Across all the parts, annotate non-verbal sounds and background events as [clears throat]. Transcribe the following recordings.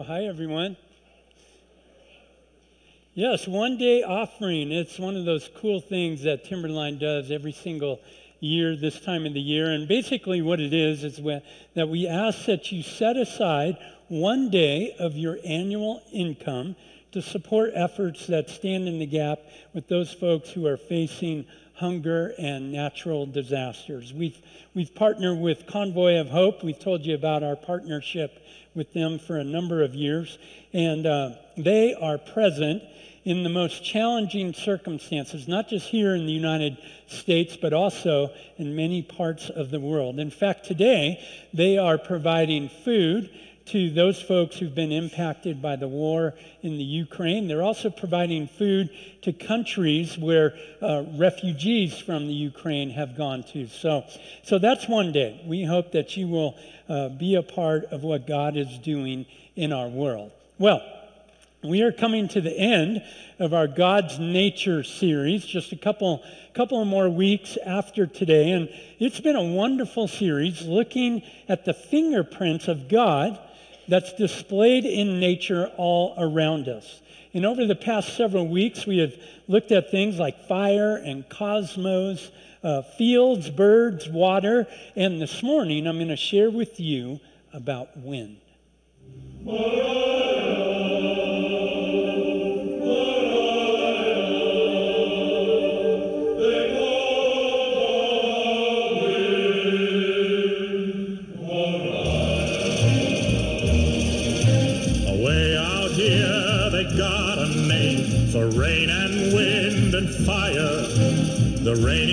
Well, hi, everyone. Yes, one day offering. It's one of those cool things that Timberline does every single year, this time of the year. And basically, what it is, is that we ask that you set aside one day of your annual income to support efforts that stand in the gap with those folks who are facing hunger and natural disasters. We've, we've partnered with Convoy of Hope. We've told you about our partnership with them for a number of years, and uh, they are present in the most challenging circumstances, not just here in the United States, but also in many parts of the world. In fact, today they are providing food to those folks who've been impacted by the war in the Ukraine. They're also providing food to countries where uh, refugees from the Ukraine have gone to. So, so that's one day. We hope that you will uh, be a part of what God is doing in our world. Well, we are coming to the end of our God's Nature series, just a couple, couple of more weeks after today. And it's been a wonderful series looking at the fingerprints of God that's displayed in nature all around us. And over the past several weeks, we have looked at things like fire and cosmos, uh, fields, birds, water, and this morning I'm going to share with you about wind.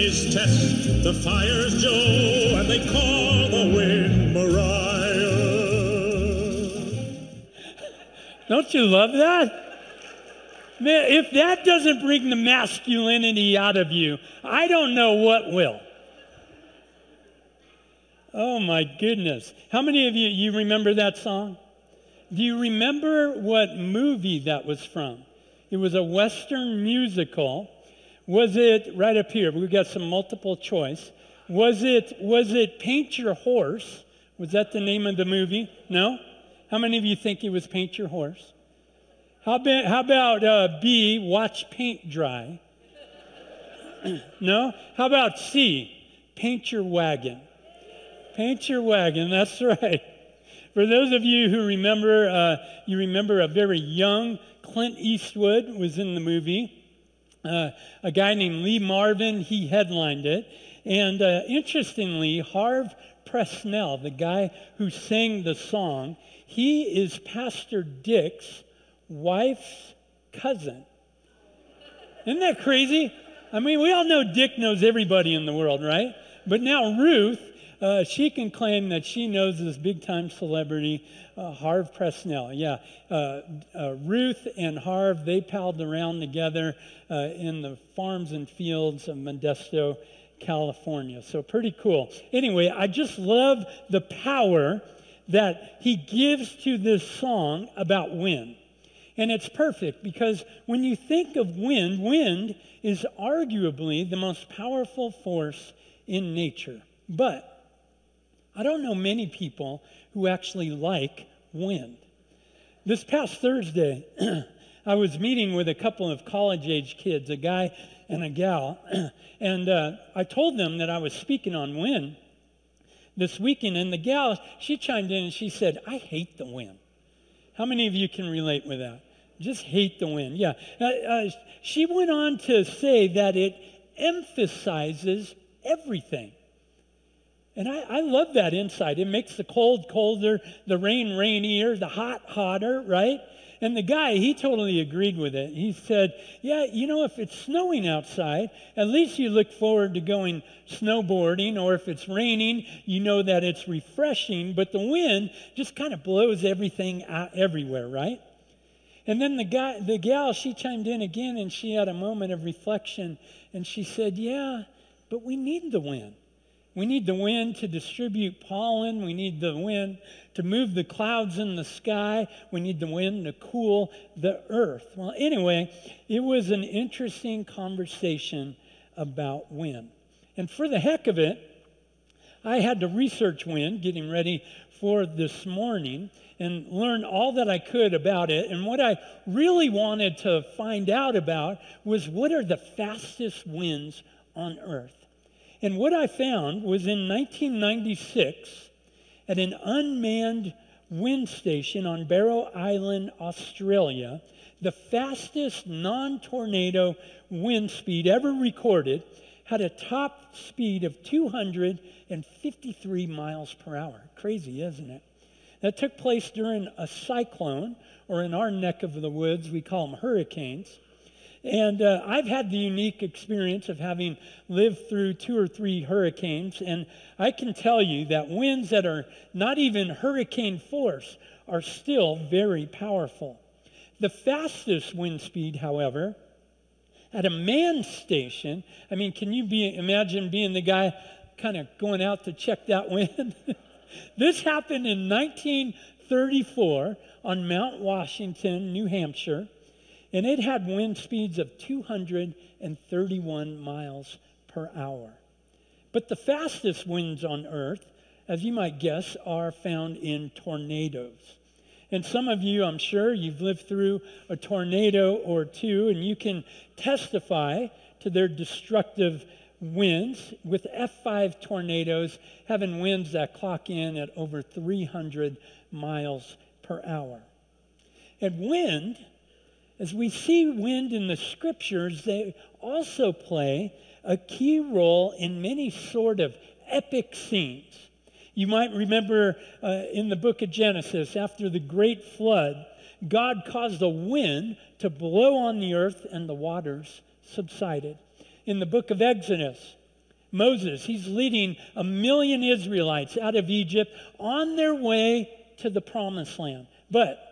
Rain the fire's Joe, and they call the wind Mariah. Don't you love that? Man, if that doesn't bring the masculinity out of you, I don't know what will. Oh my goodness. How many of you you remember that song? Do you remember what movie that was from? It was a western musical was it right up here? We've got some multiple choice. Was it was it Paint Your Horse? Was that the name of the movie? No. How many of you think it was Paint Your Horse? How about how about uh, B? Watch paint dry. no. How about C? Paint your wagon. Paint your wagon. That's [laughs] right. For those of you who remember, uh, you remember a very young Clint Eastwood was in the movie uh, a guy named Lee Marvin, he headlined it. And uh, interestingly, Harve Presnell, the guy who sang the song, he is Pastor Dick's wife's cousin. Isn't that crazy? I mean, we all know Dick knows everybody in the world, right? But now Ruth uh, she can claim that she knows this big time celebrity, uh, Harve Presnell. Yeah, uh, uh, Ruth and Harve, they palled around together uh, in the farms and fields of Modesto, California. So pretty cool. Anyway, I just love the power that he gives to this song about wind. And it's perfect because when you think of wind, wind is arguably the most powerful force in nature. But I don't know many people who actually like wind. This past Thursday, [clears throat] I was meeting with a couple of college age kids, a guy and a gal, [clears throat] and uh, I told them that I was speaking on wind this weekend. And the gal, she chimed in and she said, I hate the wind. How many of you can relate with that? Just hate the wind. Yeah. Uh, uh, she went on to say that it emphasizes everything. And I, I love that insight. It makes the cold colder, the rain rainier, the hot hotter, right? And the guy, he totally agreed with it. He said, Yeah, you know, if it's snowing outside, at least you look forward to going snowboarding, or if it's raining, you know that it's refreshing, but the wind just kind of blows everything out everywhere, right? And then the guy, the gal, she chimed in again and she had a moment of reflection and she said, Yeah, but we need the wind. We need the wind to distribute pollen. We need the wind to move the clouds in the sky. We need the wind to cool the earth. Well, anyway, it was an interesting conversation about wind. And for the heck of it, I had to research wind, getting ready for this morning and learn all that I could about it. And what I really wanted to find out about was what are the fastest winds on earth? And what I found was in 1996 at an unmanned wind station on Barrow Island, Australia, the fastest non tornado wind speed ever recorded had a top speed of 253 miles per hour. Crazy, isn't it? That took place during a cyclone, or in our neck of the woods, we call them hurricanes. And uh, I've had the unique experience of having lived through two or three hurricanes, and I can tell you that winds that are not even hurricane force are still very powerful. The fastest wind speed, however, at a manned station, I mean, can you be, imagine being the guy kind of going out to check that [laughs] wind? this happened in 1934 on Mount Washington, New Hampshire and it had wind speeds of 231 miles per hour. But the fastest winds on earth, as you might guess, are found in tornadoes. And some of you, I'm sure, you've lived through a tornado or two, and you can testify to their destructive winds, with F5 tornadoes having winds that clock in at over 300 miles per hour. And wind as we see wind in the scriptures, they also play a key role in many sort of epic scenes. You might remember uh, in the book of Genesis, after the great flood, God caused a wind to blow on the earth and the waters subsided. In the book of Exodus, Moses, he's leading a million Israelites out of Egypt on their way to the promised land. But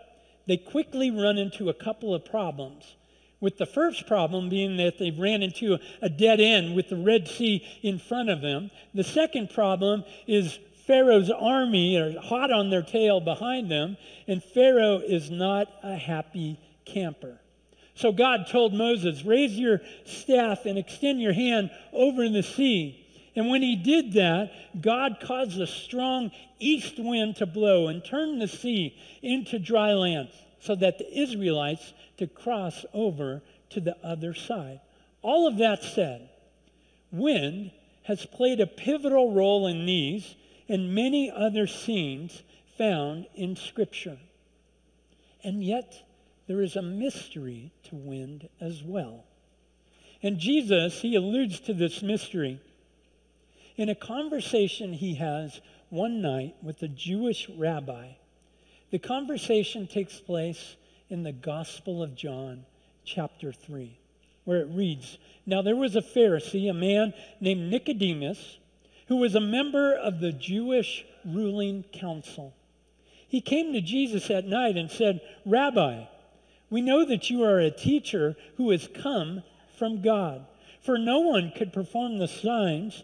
they quickly run into a couple of problems. With the first problem being that they ran into a dead end with the Red Sea in front of them. The second problem is Pharaoh's army are hot on their tail behind them, and Pharaoh is not a happy camper. So God told Moses, Raise your staff and extend your hand over the sea. And when he did that, God caused a strong east wind to blow and turn the sea into dry land so that the Israelites could cross over to the other side. All of that said, wind has played a pivotal role in these and many other scenes found in Scripture. And yet, there is a mystery to wind as well. And Jesus, he alludes to this mystery in a conversation he has one night with a Jewish rabbi. The conversation takes place in the Gospel of John, chapter 3, where it reads Now there was a Pharisee, a man named Nicodemus, who was a member of the Jewish ruling council. He came to Jesus at night and said, Rabbi, we know that you are a teacher who has come from God, for no one could perform the signs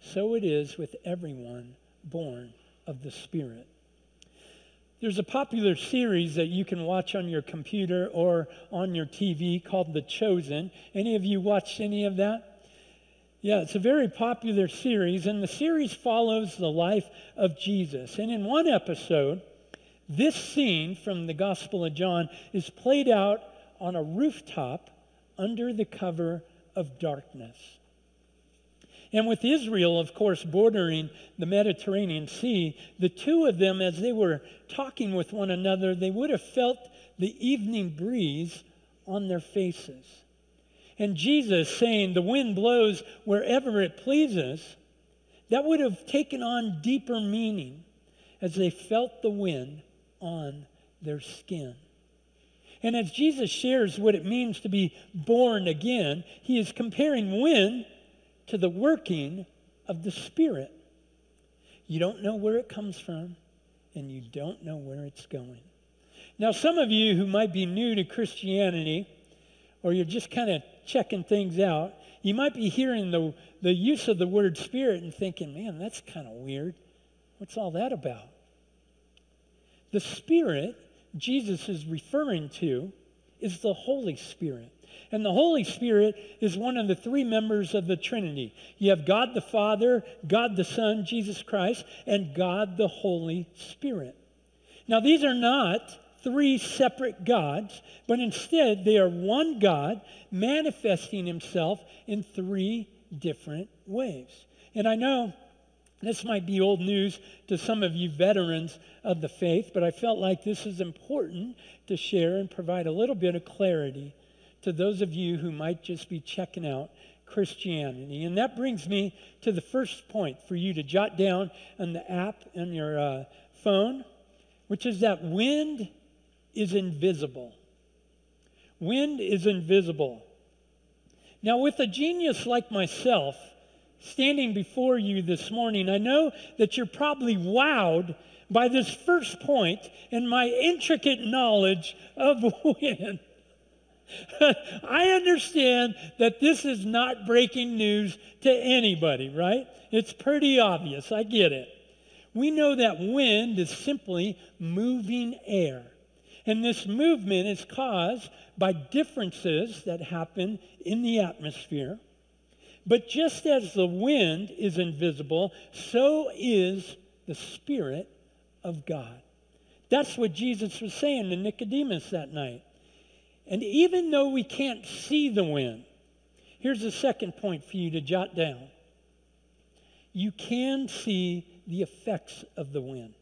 So it is with everyone born of the Spirit. There's a popular series that you can watch on your computer or on your TV called The Chosen. Any of you watched any of that? Yeah, it's a very popular series, and the series follows the life of Jesus. And in one episode, this scene from the Gospel of John is played out on a rooftop under the cover of darkness. And with Israel, of course, bordering the Mediterranean Sea, the two of them, as they were talking with one another, they would have felt the evening breeze on their faces. And Jesus saying, The wind blows wherever it pleases, that would have taken on deeper meaning as they felt the wind on their skin. And as Jesus shares what it means to be born again, he is comparing wind to the working of the Spirit. You don't know where it comes from, and you don't know where it's going. Now, some of you who might be new to Christianity, or you're just kind of checking things out, you might be hearing the, the use of the word spirit and thinking, man, that's kind of weird. What's all that about? The spirit Jesus is referring to is the Holy Spirit. And the Holy Spirit is one of the three members of the Trinity. You have God the Father, God the Son, Jesus Christ, and God the Holy Spirit. Now, these are not three separate gods, but instead they are one God manifesting himself in three different ways. And I know this might be old news to some of you veterans of the faith, but I felt like this is important to share and provide a little bit of clarity to those of you who might just be checking out Christianity. And that brings me to the first point for you to jot down on the app on your uh, phone, which is that wind is invisible. Wind is invisible. Now, with a genius like myself standing before you this morning, I know that you're probably wowed by this first point and my intricate knowledge of [laughs] wind. [laughs] I understand that this is not breaking news to anybody, right? It's pretty obvious. I get it. We know that wind is simply moving air. And this movement is caused by differences that happen in the atmosphere. But just as the wind is invisible, so is the Spirit of God. That's what Jesus was saying to Nicodemus that night. And even though we can't see the wind, here's the second point for you to jot down. You can see the effects of the wind.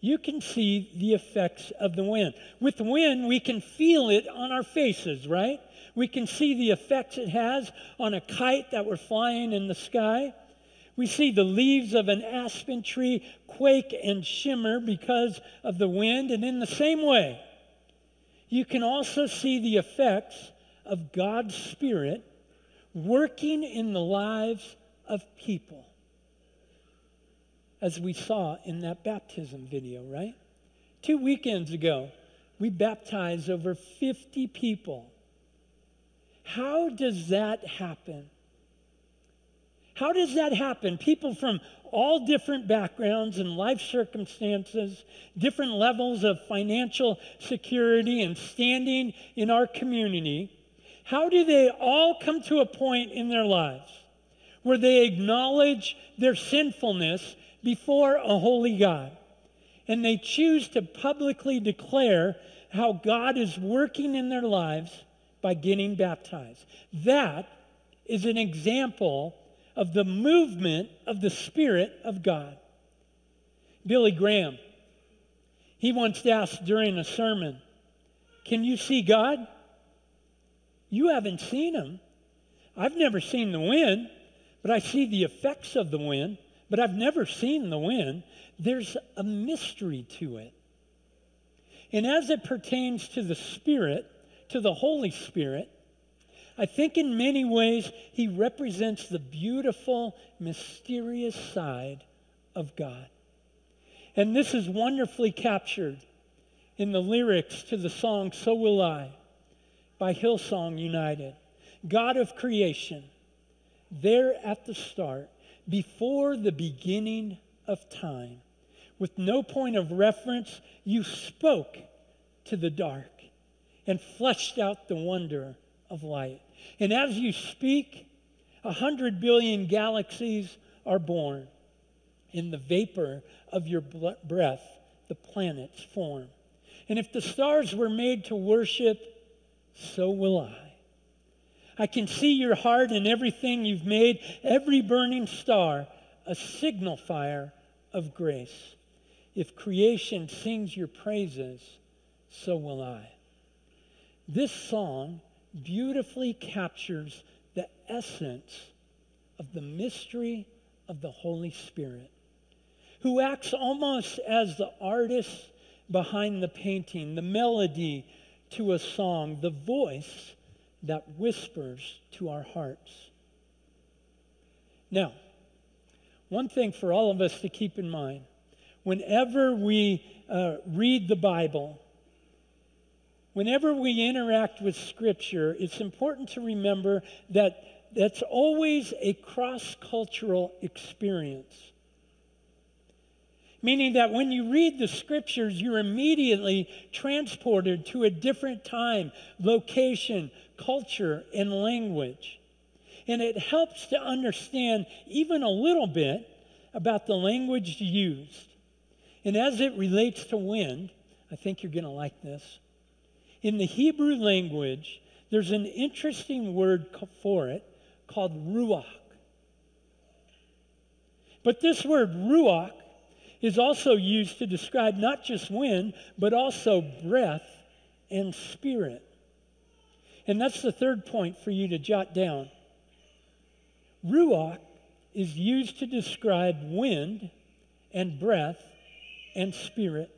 You can see the effects of the wind. With wind, we can feel it on our faces, right? We can see the effects it has on a kite that we're flying in the sky. We see the leaves of an aspen tree quake and shimmer because of the wind. And in the same way, you can also see the effects of God's Spirit working in the lives of people, as we saw in that baptism video, right? Two weekends ago, we baptized over 50 people. How does that happen? How does that happen? People from all different backgrounds and life circumstances, different levels of financial security and standing in our community, how do they all come to a point in their lives where they acknowledge their sinfulness before a holy God? And they choose to publicly declare how God is working in their lives by getting baptized. That is an example of the movement of the Spirit of God. Billy Graham, he once asked during a sermon, Can you see God? You haven't seen him. I've never seen the wind, but I see the effects of the wind, but I've never seen the wind. There's a mystery to it. And as it pertains to the Spirit, to the Holy Spirit, I think in many ways he represents the beautiful, mysterious side of God. And this is wonderfully captured in the lyrics to the song So Will I by Hillsong United. God of creation, there at the start, before the beginning of time, with no point of reference, you spoke to the dark and fleshed out the wonder of light. And as you speak, a hundred billion galaxies are born. In the vapor of your breath, the planets form. And if the stars were made to worship, so will I. I can see your heart and everything you've made, every burning star, a signal fire of grace. If creation sings your praises, so will I. This song beautifully captures the essence of the mystery of the Holy Spirit, who acts almost as the artist behind the painting, the melody to a song, the voice that whispers to our hearts. Now, one thing for all of us to keep in mind whenever we uh, read the Bible, whenever we interact with Scripture, it's important to remember that that's always a cross cultural experience. Meaning that when you read the scriptures, you're immediately transported to a different time, location, culture, and language. And it helps to understand even a little bit about the language used. And as it relates to wind, I think you're going to like this. In the Hebrew language, there's an interesting word for it called ruach. But this word ruach is also used to describe not just wind, but also breath and spirit. And that's the third point for you to jot down. Ruach is used to describe wind and breath and spirit.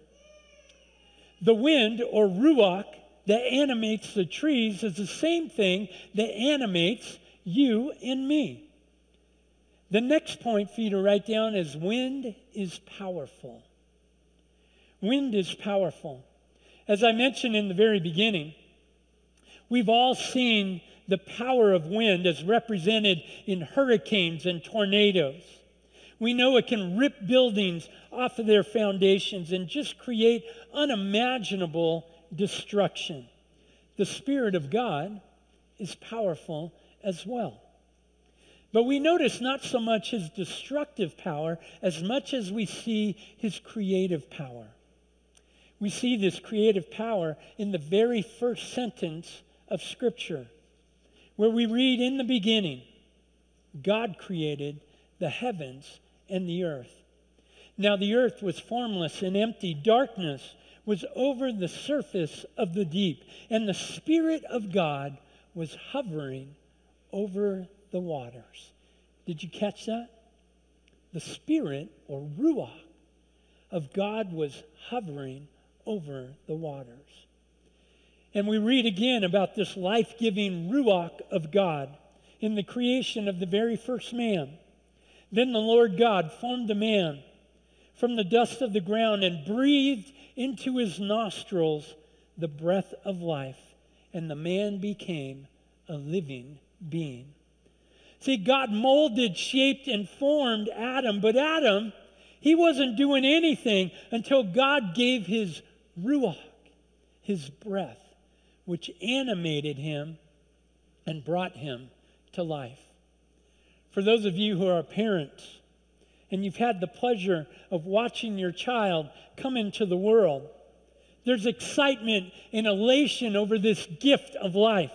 The wind or ruach that animates the trees is the same thing that animates you and me. The next point for you to write down is wind is powerful. Wind is powerful. As I mentioned in the very beginning, we've all seen the power of wind as represented in hurricanes and tornadoes. We know it can rip buildings off of their foundations and just create unimaginable destruction. The Spirit of God is powerful as well. But we notice not so much his destructive power as much as we see his creative power. We see this creative power in the very first sentence of Scripture, where we read, In the beginning, God created the heavens and the earth. Now the earth was formless and empty, darkness was over the surface of the deep, and the Spirit of God was hovering over the waters. Did you catch that? The Spirit, or Ruach, of God was hovering over the waters. And we read again about this life giving Ruach of God in the creation of the very first man. Then the Lord God formed a man from the dust of the ground and breathed into his nostrils the breath of life, and the man became a living being. See, God molded, shaped, and formed Adam, but Adam, he wasn't doing anything until God gave his ruach, his breath, which animated him and brought him to life. For those of you who are parents, and you've had the pleasure of watching your child come into the world, there's excitement and elation over this gift of life.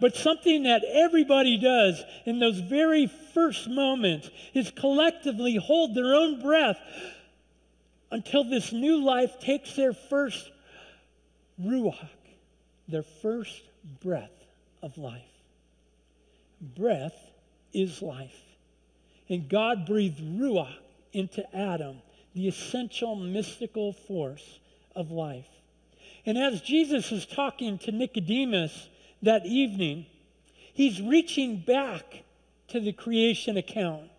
But something that everybody does in those very first moments is collectively hold their own breath until this new life takes their first ruach, their first breath of life. Breath is life. And God breathed ruach into Adam, the essential mystical force of life. And as Jesus is talking to Nicodemus, that evening, he's reaching back to the creation account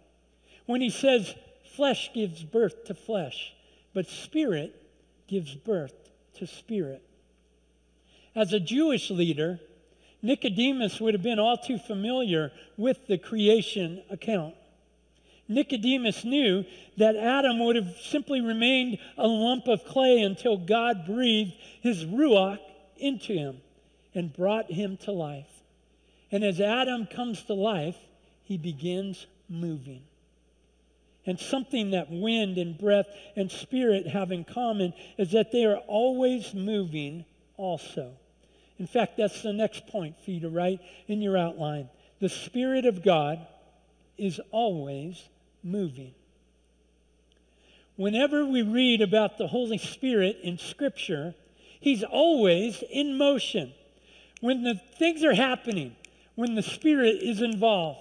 when he says, Flesh gives birth to flesh, but spirit gives birth to spirit. As a Jewish leader, Nicodemus would have been all too familiar with the creation account. Nicodemus knew that Adam would have simply remained a lump of clay until God breathed his Ruach into him and brought him to life. And as Adam comes to life, he begins moving. And something that wind and breath and spirit have in common is that they are always moving also. In fact, that's the next point for you to write in your outline. The Spirit of God is always moving. Whenever we read about the Holy Spirit in Scripture, He's always in motion. When the things are happening, when the Spirit is involved.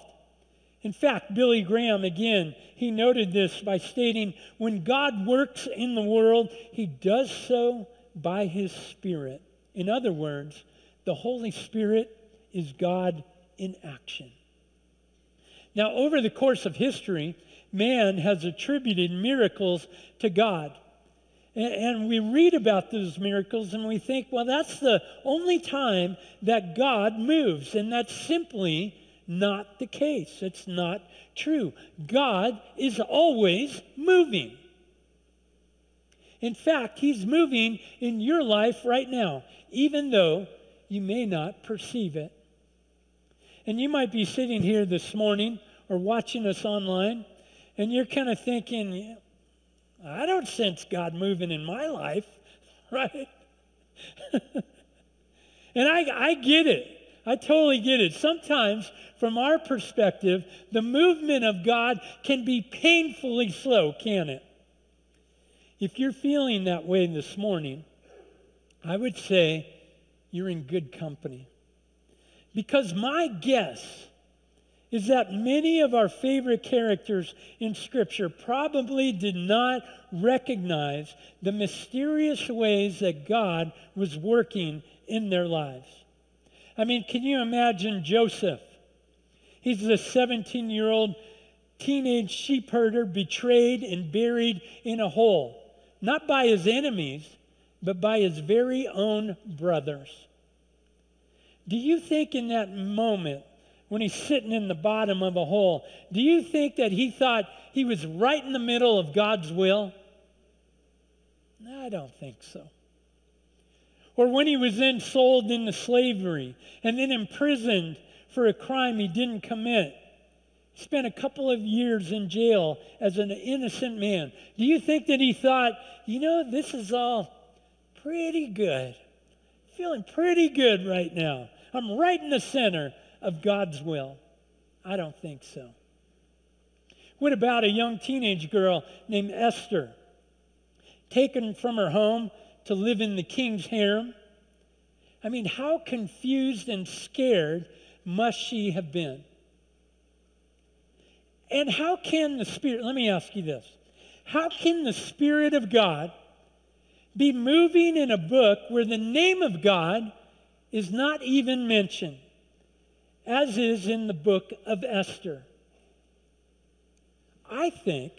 In fact, Billy Graham, again, he noted this by stating when God works in the world, He does so by His Spirit. In other words, the Holy Spirit is God in action. Now, over the course of history, man has attributed miracles to God. And we read about those miracles and we think, well, that's the only time that God moves. And that's simply not the case. It's not true. God is always moving. In fact, He's moving in your life right now, even though you may not perceive it. And you might be sitting here this morning or watching us online, and you're kind of thinking, I don't sense God moving in my life, [laughs] right? and I, I get it. I totally get it. Sometimes, from our perspective, the movement of God can be painfully slow, can it? If you're feeling that way this morning, I would say you're in good company. Because my guess is that many of our favorite characters in Scripture probably did not recognize the mysterious ways that God was working in their lives. I mean, can you imagine Joseph? He's the 17 year old teenage sheep herder betrayed and buried in a hole, not by his enemies, but by his very own brothers. Do you think in that moment when he's sitting in the bottom of a hole, do you think that he thought he was right in the middle of God's will? I don't think so. Or when he was then sold into slavery and then imprisoned for a crime he didn't commit, spent a couple of years in jail as an innocent man. Do you think that he thought, you know, this is all pretty good? Feeling pretty good right now. I'm right in the center of God's will? I don't think so. What about a young teenage girl named Esther, taken from her home to live in the king's harem? I mean, how confused and scared must she have been? And how can the Spirit, let me ask you this, how can the Spirit of God be moving in a book where the name of God is not even mentioned? As is in the book of Esther. I think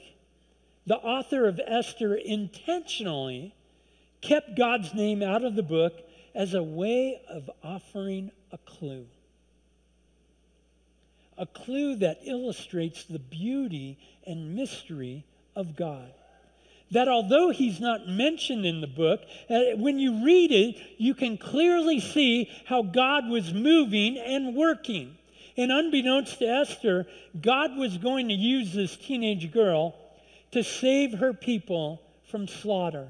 the author of Esther intentionally kept God's name out of the book as a way of offering a clue. A clue that illustrates the beauty and mystery of God that although he's not mentioned in the book, uh, when you read it, you can clearly see how God was moving and working. And unbeknownst to Esther, God was going to use this teenage girl to save her people from slaughter.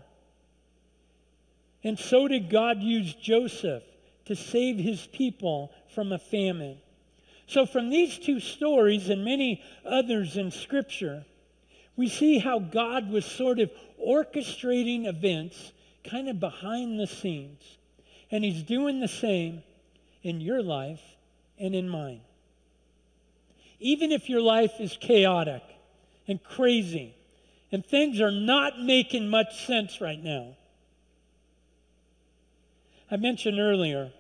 And so did God use Joseph to save his people from a famine. So, from these two stories and many others in Scripture, we see how God was sort of orchestrating events kind of behind the scenes. And He's doing the same in your life and in mine. Even if your life is chaotic and crazy and things are not making much sense right now. I mentioned earlier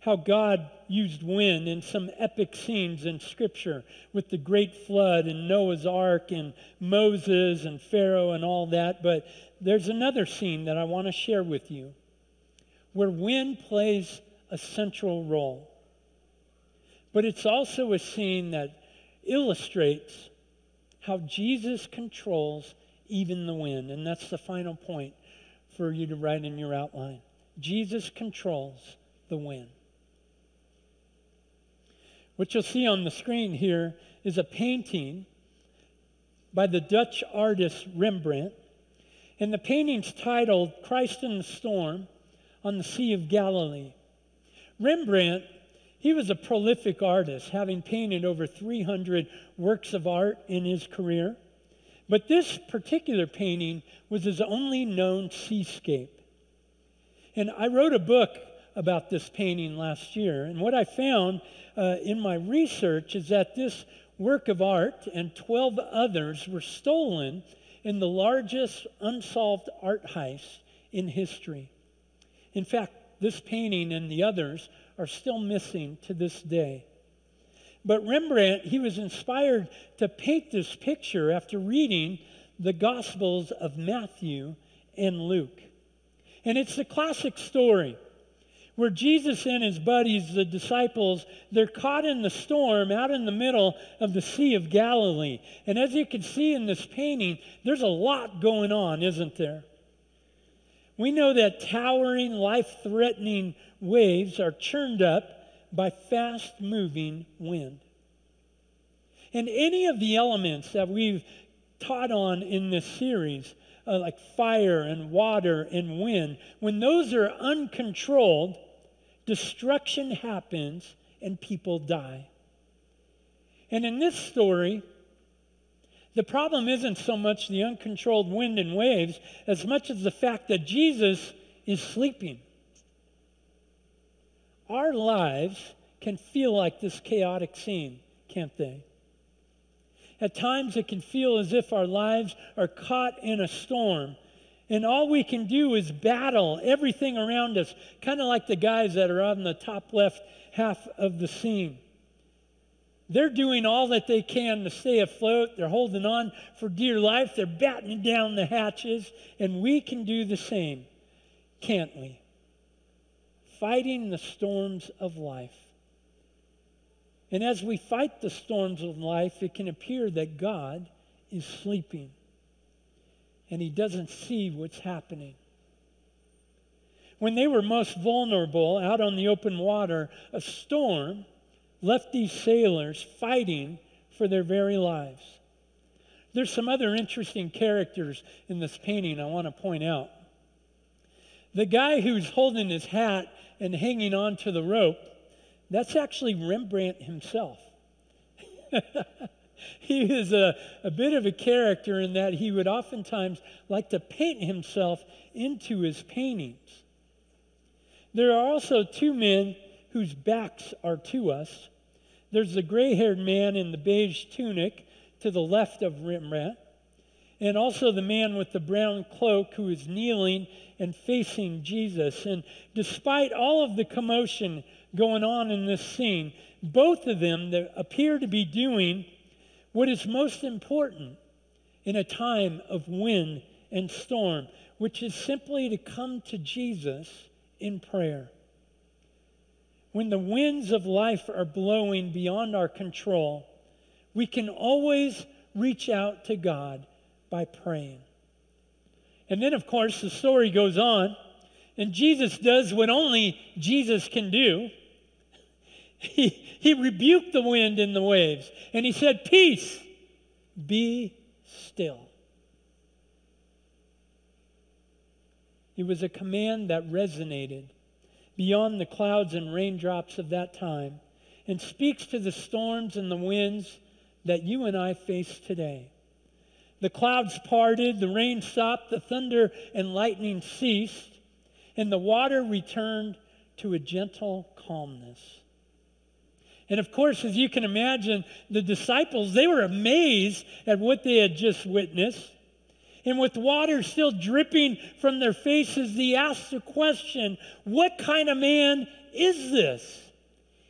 how God used wind in some epic scenes in Scripture with the great flood and Noah's Ark and Moses and Pharaoh and all that. But there's another scene that I want to share with you where wind plays a central role. But it's also a scene that illustrates how Jesus controls even the wind. And that's the final point for you to write in your outline. Jesus controls the wind. What you'll see on the screen here is a painting by the Dutch artist Rembrandt. And the painting's titled Christ in the Storm on the Sea of Galilee. Rembrandt, he was a prolific artist, having painted over 300 works of art in his career. But this particular painting was his only known seascape. And I wrote a book about this painting last year. And what I found uh, in my research is that this work of art and 12 others were stolen in the largest unsolved art heist in history. In fact, this painting and the others are still missing to this day. But Rembrandt, he was inspired to paint this picture after reading the Gospels of Matthew and Luke. And it's a classic story where Jesus and his buddies, the disciples, they're caught in the storm out in the middle of the Sea of Galilee. And as you can see in this painting, there's a lot going on, isn't there? We know that towering, life threatening waves are churned up by fast moving wind. And any of the elements that we've taught on in this series, uh, like fire and water and wind, when those are uncontrolled, destruction happens and people die. And in this story, the problem isn't so much the uncontrolled wind and waves as much as the fact that Jesus is sleeping. Our lives can feel like this chaotic scene, can't they? At times, it can feel as if our lives are caught in a storm. And all we can do is battle everything around us, kind of like the guys that are on the top left half of the scene. They're doing all that they can to stay afloat. They're holding on for dear life. They're battening down the hatches. And we can do the same, can't we? Fighting the storms of life. And as we fight the storms of life, it can appear that God is sleeping and he doesn't see what's happening. When they were most vulnerable out on the open water, a storm left these sailors fighting for their very lives. There's some other interesting characters in this painting I want to point out. The guy who's holding his hat and hanging on to the rope that's actually Rembrandt himself. [laughs] [laughs] he is a, a bit of a character in that he would oftentimes like to paint himself into his paintings. There are also two men whose backs are to us. There's the gray haired man in the beige tunic to the left of Rembrandt, and also the man with the brown cloak who is kneeling and facing Jesus. And despite all of the commotion going on in this scene, both of them appear to be doing what is most important in a time of wind and storm, which is simply to come to Jesus in prayer. When the winds of life are blowing beyond our control, we can always reach out to God by praying. And then, of course, the story goes on, and Jesus does what only Jesus can do. He, he rebuked the wind and the waves, and he said, Peace, be still. It was a command that resonated beyond the clouds and raindrops of that time and speaks to the storms and the winds that you and I face today. The clouds parted, the rain stopped, the thunder and lightning ceased, and the water returned to a gentle calmness. And of course, as you can imagine, the disciples, they were amazed at what they had just witnessed. And with water still dripping from their faces, they asked the question what kind of man is this?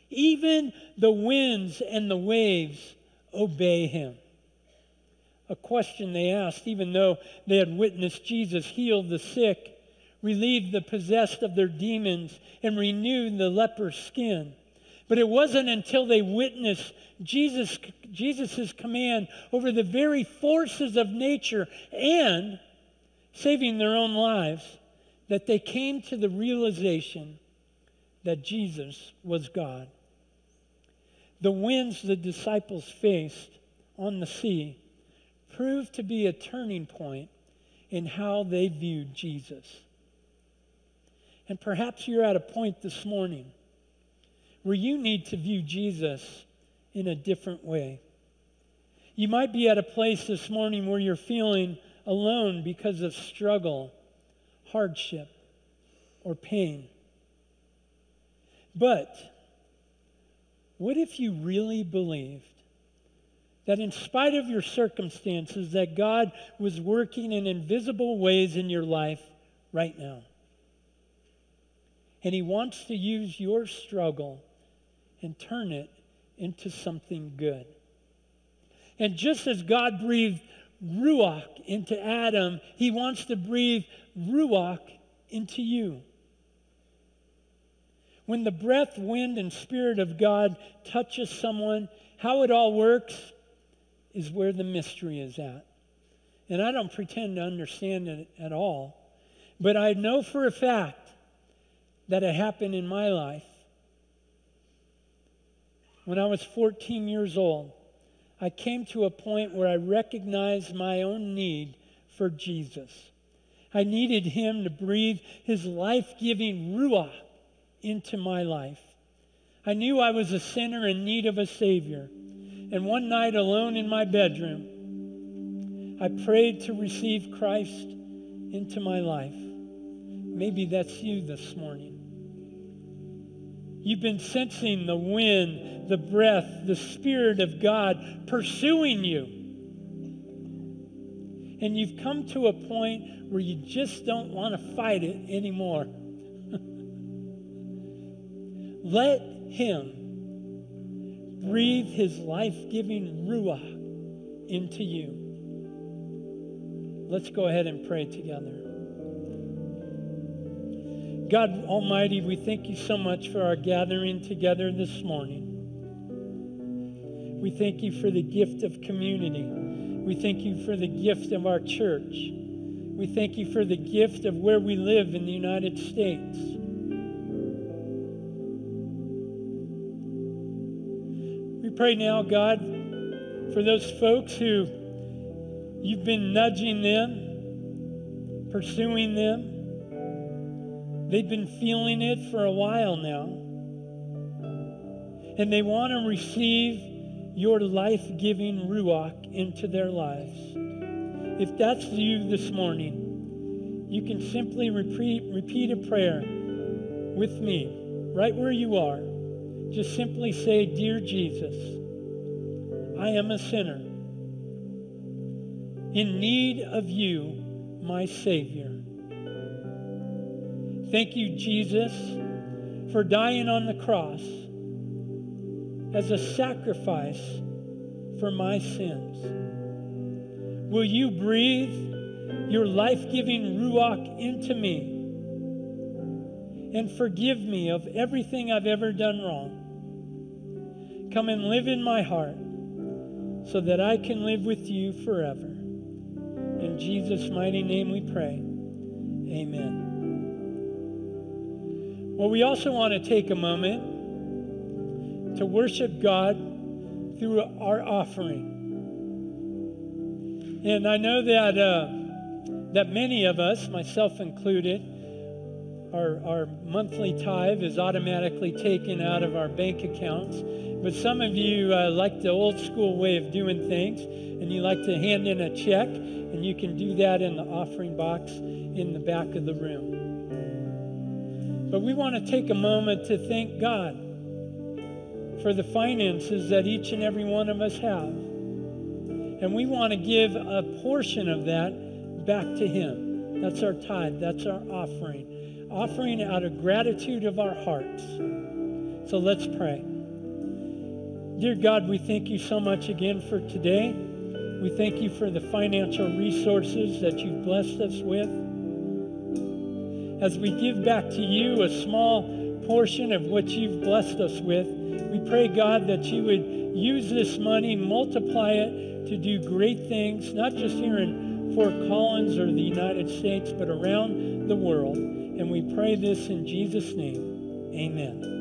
Even the winds and the waves obey him a question they asked, even though they had witnessed Jesus heal the sick, relieve the possessed of their demons, and renew the leper's skin. But it wasn't until they witnessed Jesus' Jesus's command over the very forces of nature and saving their own lives that they came to the realization that Jesus was God. The winds the disciples faced on the sea proved to be a turning point in how they viewed Jesus. And perhaps you're at a point this morning where you need to view Jesus in a different way. You might be at a place this morning where you're feeling alone because of struggle, hardship, or pain. But what if you really believed that in spite of your circumstances that God was working in invisible ways in your life right now? And he wants to use your struggle and turn it into something good. And just as God breathed Ruach into Adam, he wants to breathe Ruach into you. When the breath, wind, and spirit of God touches someone, how it all works is where the mystery is at. And I don't pretend to understand it at all, but I know for a fact that it happened in my life. When I was 14 years old, I came to a point where I recognized my own need for Jesus. I needed him to breathe his life giving Ruach into my life. I knew I was a sinner in need of a Savior. And one night, alone in my bedroom, I prayed to receive Christ into my life. Maybe that's you this morning. You've been sensing the wind, the breath, the Spirit of God pursuing you. And you've come to a point where you just don't want to fight it anymore. [laughs] Let Him breathe His life giving Ruach into you. Let's go ahead and pray together. God Almighty, we thank you so much for our gathering together this morning. We thank you for the gift of community. We thank you for the gift of our church. We thank you for the gift of where we live in the United States. We pray now, God, for those folks who you've been nudging them, pursuing them, They've been feeling it for a while now. And they want to receive your life giving Ruach into their lives. If that's you this morning, you can simply repeat, repeat a prayer with me, right where you are. Just simply say, Dear Jesus, I am a sinner in need of you, my Savior. Thank you, Jesus, for dying on the cross as a sacrifice for my sins. Will you breathe your life giving Ruach into me and forgive me of everything I've ever done wrong? Come and live in my heart so that I can live with you forever. In Jesus' mighty name we pray. Amen. Well, we also want to take a moment to worship God through our offering. And I know that, uh, that many of us, myself included, our, our monthly tithe is automatically taken out of our bank accounts. But some of you uh, like the old school way of doing things, and you like to hand in a check, and you can do that in the offering box in the back of the room. But we want to take a moment to thank God for the finances that each and every one of us have. And we want to give a portion of that back to Him. That's our tithe, that's our offering. Offering out of gratitude of our hearts. So let's pray. Dear God, we thank you so much again for today. We thank you for the financial resources that you've blessed us with as we give back to you a small portion of what you've blessed us with, we pray, God, that you would use this money, multiply it to do great things, not just here in Fort Collins or the United States, but around the world. And we pray this in Jesus' name. Amen.